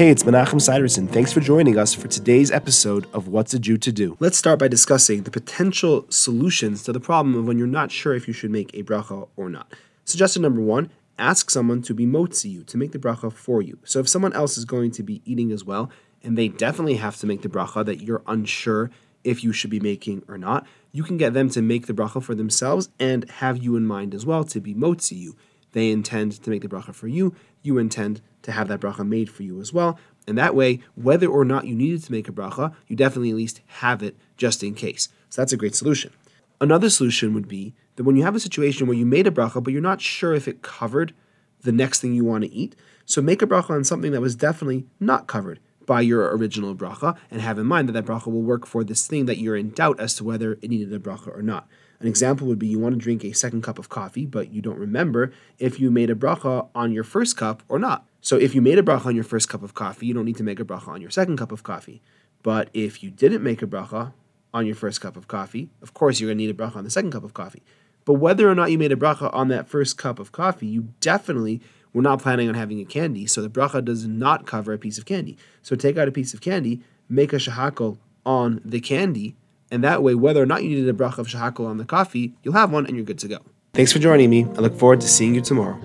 Hey, it's Menachem Siderson. Thanks for joining us for today's episode of What's a Jew to Do. Let's start by discussing the potential solutions to the problem of when you're not sure if you should make a bracha or not. Suggestion number one ask someone to be motzi you, to make the bracha for you. So if someone else is going to be eating as well, and they definitely have to make the bracha that you're unsure if you should be making or not, you can get them to make the bracha for themselves and have you in mind as well to be motzi you. They intend to make the bracha for you, you intend to have that bracha made for you as well. And that way, whether or not you needed to make a bracha, you definitely at least have it just in case. So that's a great solution. Another solution would be that when you have a situation where you made a bracha, but you're not sure if it covered the next thing you want to eat, so make a bracha on something that was definitely not covered by your original bracha, and have in mind that that bracha will work for this thing that you're in doubt as to whether it needed a bracha or not. An example would be you want to drink a second cup of coffee, but you don't remember if you made a bracha on your first cup or not. So if you made a bracha on your first cup of coffee, you don't need to make a bracha on your second cup of coffee. But if you didn't make a bracha on your first cup of coffee, of course you're going to need a bracha on the second cup of coffee. But whether or not you made a bracha on that first cup of coffee, you definitely were not planning on having a candy. So the bracha does not cover a piece of candy. So take out a piece of candy, make a shahakol on the candy, and that way, whether or not you needed a bracha of shahakol on the coffee, you'll have one and you're good to go. Thanks for joining me. I look forward to seeing you tomorrow.